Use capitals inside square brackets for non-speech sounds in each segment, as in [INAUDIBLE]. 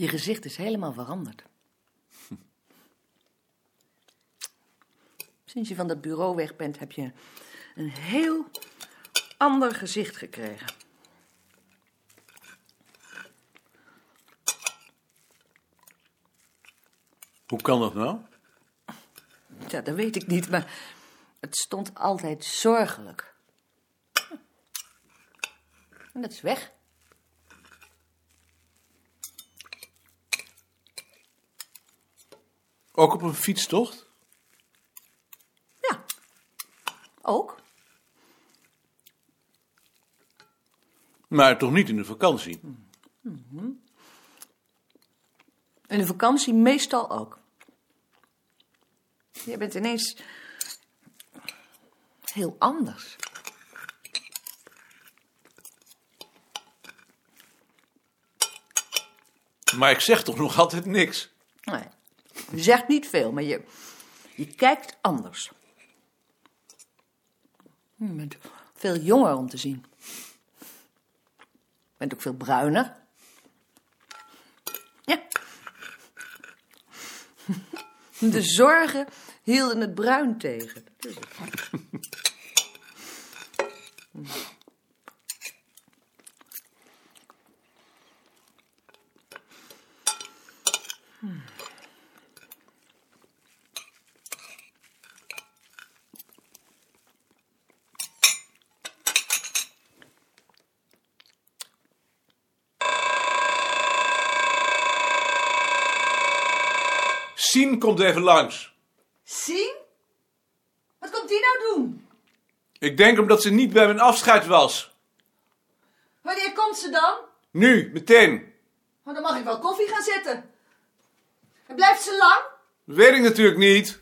Je gezicht is helemaal veranderd. Sinds je van dat bureau weg bent, heb je een heel ander gezicht gekregen. Hoe kan dat nou? Ja, dat weet ik niet, maar het stond altijd zorgelijk. En dat is weg. Ook op een fietstocht? Ja, ook. Maar toch niet in de vakantie? In de vakantie meestal ook. Je bent ineens heel anders. Maar ik zeg toch nog altijd niks? Nee, je zegt niet veel, maar je, je kijkt anders. Je bent veel jonger om te zien. Je bent ook veel bruiner. Ja. [LAUGHS] De zorgen hielden het bruin tegen. Dat is het. [LAUGHS] Sien komt even langs. Zien? Wat komt die nou doen? Ik denk omdat ze niet bij mijn afscheid was. Wanneer komt ze dan? Nu, meteen. Oh, dan mag ik wel koffie gaan zetten. En blijft ze lang? Dat weet ik natuurlijk niet.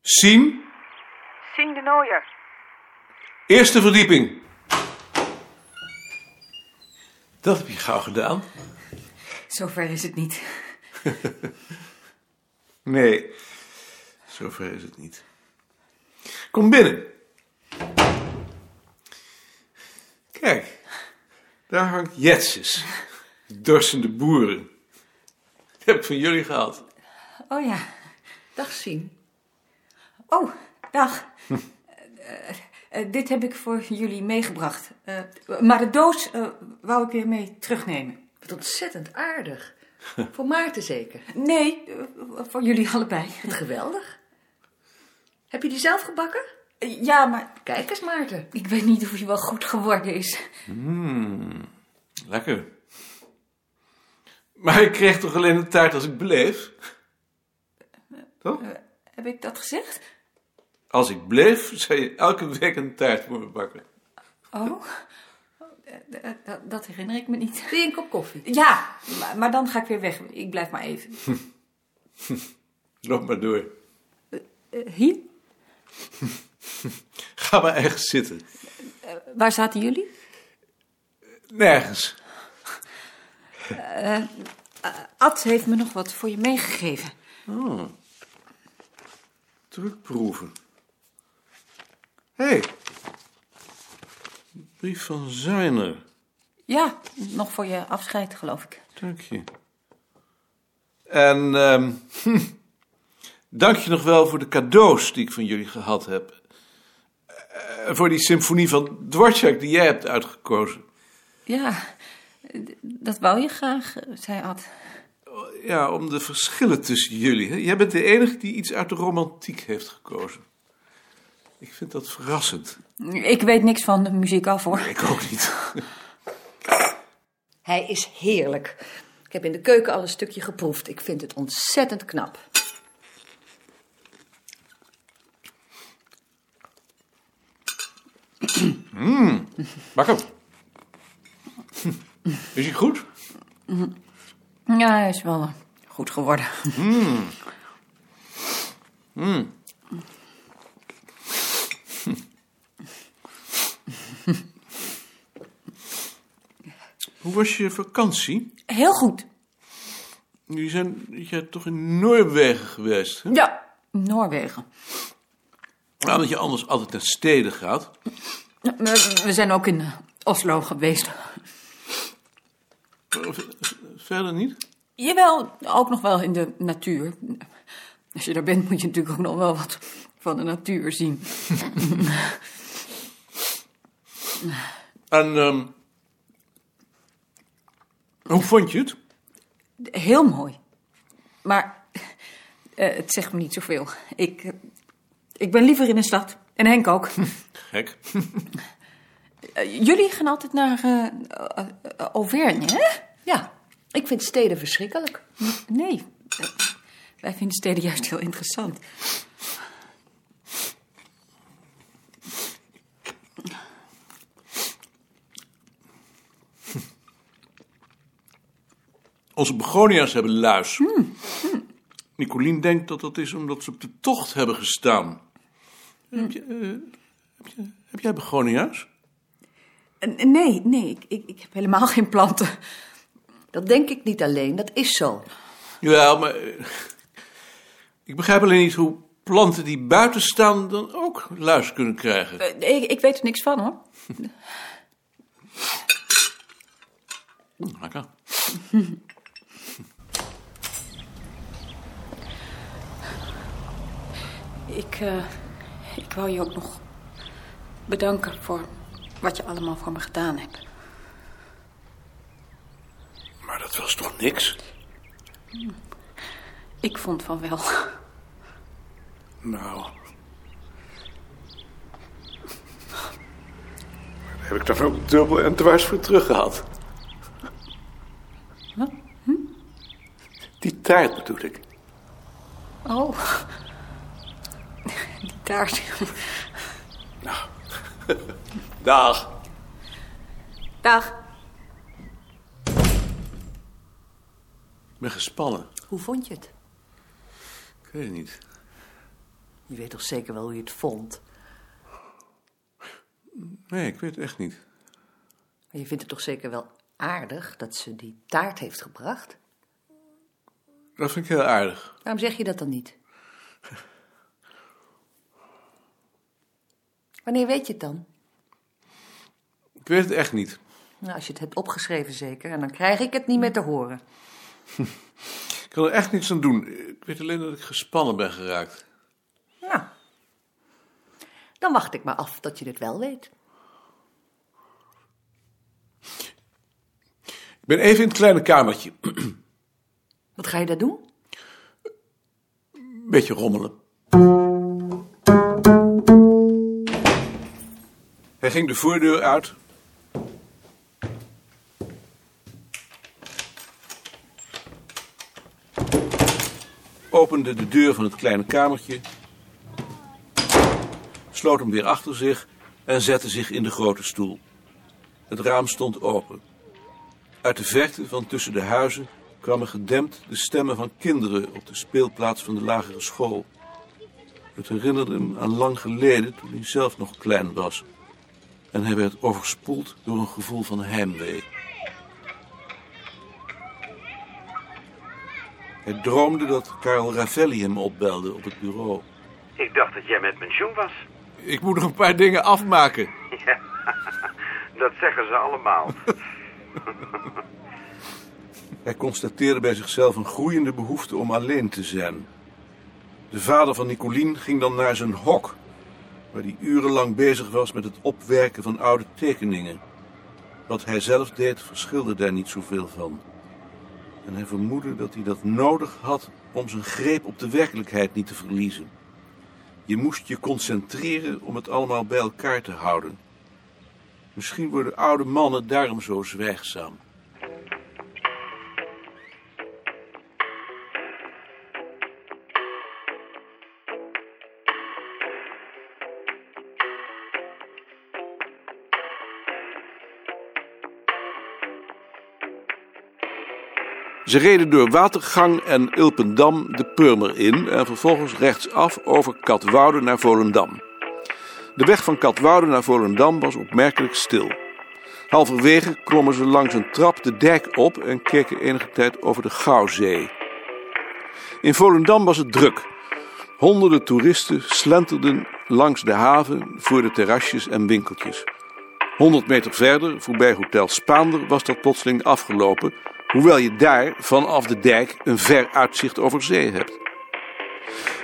Sien, Sien de Nooier. eerste verdieping. Dat heb je gauw gedaan. Zover is het niet. [LAUGHS] Nee, zover is het niet. Kom binnen. Kijk, daar hangt Jetses. Dorsende boeren. Die heb ik van jullie gehad. Oh ja. Dag, Sien. Oh, dag. [LAUGHS] Eh, eh, dit heb ik voor jullie meegebracht. Eh, maar de doos eh, wou ik weer mee terugnemen. Wat ontzettend aardig. Voor Maarten zeker. Nee, eh, voor jullie allebei. Wat geweldig. Heb je die zelf gebakken? Eh, ja, maar Kijk eens, Maarten. ik weet niet of hij wel goed geworden is. Lekker. Maar ik kreeg toch alleen een taart als ik bleef? Toch? Heb ik dat gezegd? Als ik bleef, zou je elke week een taart voor me bakken. Oh, Eh, eh, dat- dat herinner ik me niet. Wil je een kop koffie? Ja, maar, maar dan ga ik weer weg. Ik blijf maar even. [LAUGHS] Loop maar door. Eh, hier? [LAUGHS] Ga maar ergens zitten. Waar zaten jullie? Nergens. Ad heeft me nog wat voor je meegegeven. Drukproeven. Hé. Hey. Brief van Zuiner. Ja, nog voor je afscheid, geloof ik. Dank je. En ehm, hm, [LAUGHS] dank je nog wel voor de cadeaus die ik van jullie gehad heb. Eh, voor die symfonie van Dvorak die jij hebt uitgekozen. Ja, dat wou je graag, zei Ad. Ja, om de verschillen tussen jullie. hè. Jij bent de enige die iets uit de romantiek heeft gekozen. Ik vind dat verrassend. Ik weet niks van de muziek af, hoor. Ik ook niet. [LAUGHS] Hij is heerlijk. Ik heb in de keuken al een stukje geproefd. Ik vind het ontzettend knap. Bak hem. Is hij goed? Ja, hij is wel goed geworden. Hoe was je vakantie? Heel goed. Jullie zijn jij bent toch in Noorwegen geweest? Hè? Ja, Noorwegen. Nou, dat je anders altijd naar steden gaat. We, we zijn ook in eh, Oslo geweest. verder niet? Jawel, ook nog wel in de natuur. Als je daar bent, moet je natuurlijk ook nog wel wat van de natuur zien. En ehm, hoe vond je het? Heel mooi. Maar eh, het zegt me niet zoveel. Ik, ik ben liever in een stad. En Henk ook. Gek. Eh, jullie gaan altijd naar eh, Auvergne, hè? Ja, ik vind steden verschrikkelijk. Nee, wij vinden steden juist heel interessant. Onze begonia's hebben luis. Nicolien denkt dat dat is omdat ze op de tocht hebben gestaan. Heb, je, eh, heb, je, heb jij begonia's? Eh, Nee, nee, ik, ik, ik heb helemaal geen planten. Dat denk ik niet alleen, dat is zo. Jawel, maar eh, ik begrijp alleen niet hoe planten die buiten staan dan ook luis kunnen krijgen. Ik, ik weet er niks van, hoor. Lekker. [LAUGHS] Ik, eh, ik wou je ook nog bedanken voor wat je allemaal voor me gedaan hebt. Maar dat was toch niks? Ik vond van wel. Nou. Daar heb ik dan ook dubbel en dwars voor teruggehad. Wat? Die taart bedoel ik. Oh. Taart. [LAUGHS] Dag. Dag. Ik ben gespannen. Hoe vond je het? Ik weet het niet. Je weet toch zeker wel hoe je het vond? Nee, ik weet het echt niet. Maar je vindt het toch zeker wel aardig dat ze die taart heeft gebracht? Dat vind ik heel aardig. Waarom zeg je dat dan niet? [LAUGHS] Wanneer weet je het dan? Ik weet het echt niet. Nou, als je het hebt opgeschreven zeker, en dan krijg ik het niet meer te horen. [LAUGHS] Ik kan er echt niets aan doen. Ik weet alleen dat ik gespannen ben geraakt. Nou, dan wacht ik maar af tot je het wel weet. Ik ben even in het kleine kamertje. [CLEARS THROAT] Wat ga je daar doen? Een beetje rommelen. Hij ging de voordeur uit. Opende de deur van het kleine kamertje. Sloot hem weer achter zich en zette zich in de grote stoel. Het raam stond open. Uit de verte van tussen de huizen kwamen gedempt de stemmen van kinderen op de speelplaats van de lagere school. Het herinnerde hem aan lang geleden toen hij zelf nog klein was. En hij werd overspoeld door een gevoel van heimwee. Hij droomde dat Karel Ravelli hem opbelde op het bureau. Ik dacht dat jij met pensioen was. Ik moet nog een paar dingen afmaken. [LAUGHS] Dat zeggen ze allemaal. [LAUGHS] Hij constateerde bij zichzelf een groeiende behoefte om alleen te zijn. De vader van Nicolien ging dan naar zijn hok, waar hij urenlang bezig was met het opwerken van oude tekeningen. Wat hij zelf deed, verschilde daar niet zoveel van. En hij vermoedde dat hij dat nodig had om zijn greep op de werkelijkheid niet te verliezen. Je moest je concentreren om het allemaal bij elkaar te houden. Misschien worden oude mannen daarom zo zwijgzaam. Ze reden door Watergang en Ilpendam de Purmer in en vervolgens rechtsaf over Katwoude naar Volendam. De weg van Katwoude naar Volendam was opmerkelijk stil. Halverwege klommen ze langs een trap de dijk op en keken enige tijd over de Gouwzee. In Volendam was het druk. Honderden toeristen slenterden langs de haven voor de terrasjes en winkeltjes. 100 meter verder, voorbij Hotel Spaander, was dat plotseling afgelopen Hoewel je daar vanaf de dijk een ver uitzicht over zee hebt.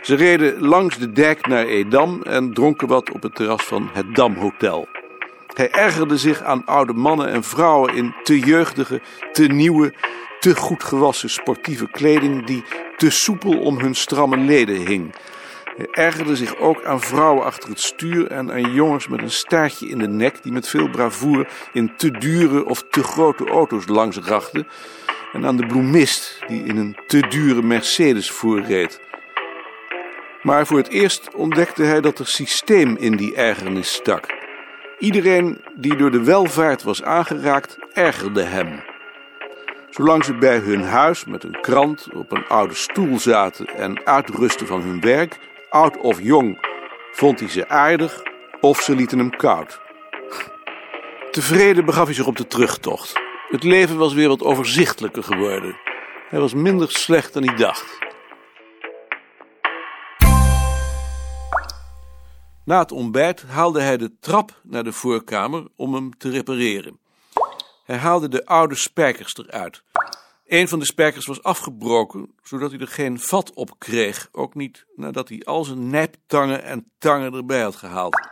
Ze reden langs de dijk naar Edam en dronken wat op het terras van het Damhotel. Hij ergerde zich aan oude mannen en vrouwen in te jeugdige, te nieuwe, te goed gewassen sportieve kleding die te soepel om hun stramme leden hing. Hij ergerde zich ook aan vrouwen achter het stuur en aan jongens met een staartje in de nek die met veel bravoure in te dure of te grote auto's langs rachten. En aan de bloemist die in een te dure Mercedes voorreed. Maar voor het eerst ontdekte hij dat er systeem in die ergernis stak. Iedereen die door de welvaart was aangeraakt, ergerde hem. Zolang ze bij hun huis met een krant op een oude stoel zaten en uitrusten van hun werk, oud of jong, vond hij ze aardig of ze lieten hem koud. Tevreden begaf hij zich op de terugtocht. Het leven was weer wat overzichtelijker geworden. Hij was minder slecht dan hij dacht. Na het ontbijt haalde hij de trap naar de voorkamer om hem te repareren. Hij haalde de oude spijkers eruit. Een van de spijkers was afgebroken, zodat hij er geen vat op kreeg, ook niet nadat hij al zijn nijptangen en tangen erbij had gehaald.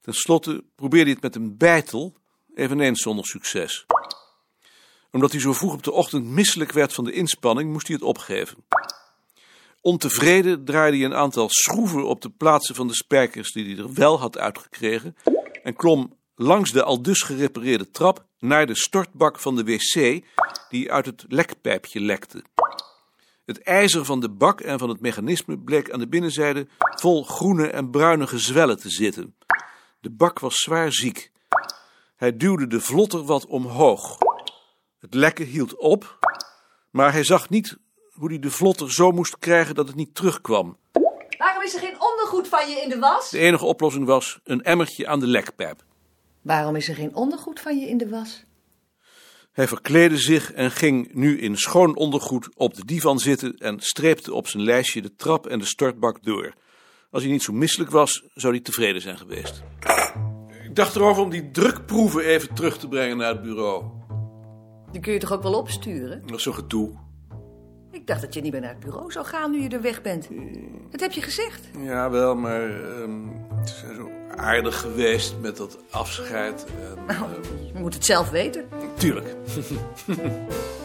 Ten slotte probeerde hij het met een bijtel, eveneens zonder succes. Omdat hij zo vroeg op de ochtend misselijk werd van de inspanning, moest hij het opgeven. Ontevreden draaide hij een aantal schroeven op de plaatsen van de spijkers die hij er wel had uitgekregen en klom langs de aldus gerepareerde trap naar de stortbak van de wc die uit het lekpijpje lekte. Het ijzer van de bak en van het mechanisme bleek aan de binnenzijde vol groene en bruine gezwellen te zitten. De bak was zwaar ziek. Hij duwde de vlotter wat omhoog. Het lekken hield op, maar hij zag niet hoe hij de vlotter zo moest krijgen dat het niet terugkwam. Waarom is er geen ondergoed van je in de was? De enige oplossing was een emmertje aan de lekpijp. Waarom is er geen ondergoed van je in de was? Hij verkleedde zich en ging nu in schoon ondergoed op de divan zitten en streepte op zijn lijstje de trap en de stortbak door. Als hij niet zo misselijk was, zou hij tevreden zijn geweest. Ik dacht erover om die drukproeven even terug te brengen naar het bureau. Die kun je toch ook wel opsturen? Dat is zo'n gedoe. Ik dacht dat je niet meer naar het bureau zou gaan nu je er weg bent. Dat heb je gezegd. Ja, wel, maar ehm, het is zo aardig geweest met dat afscheid. En, Nou, je moet het zelf weten. Tuurlijk. [LAUGHS]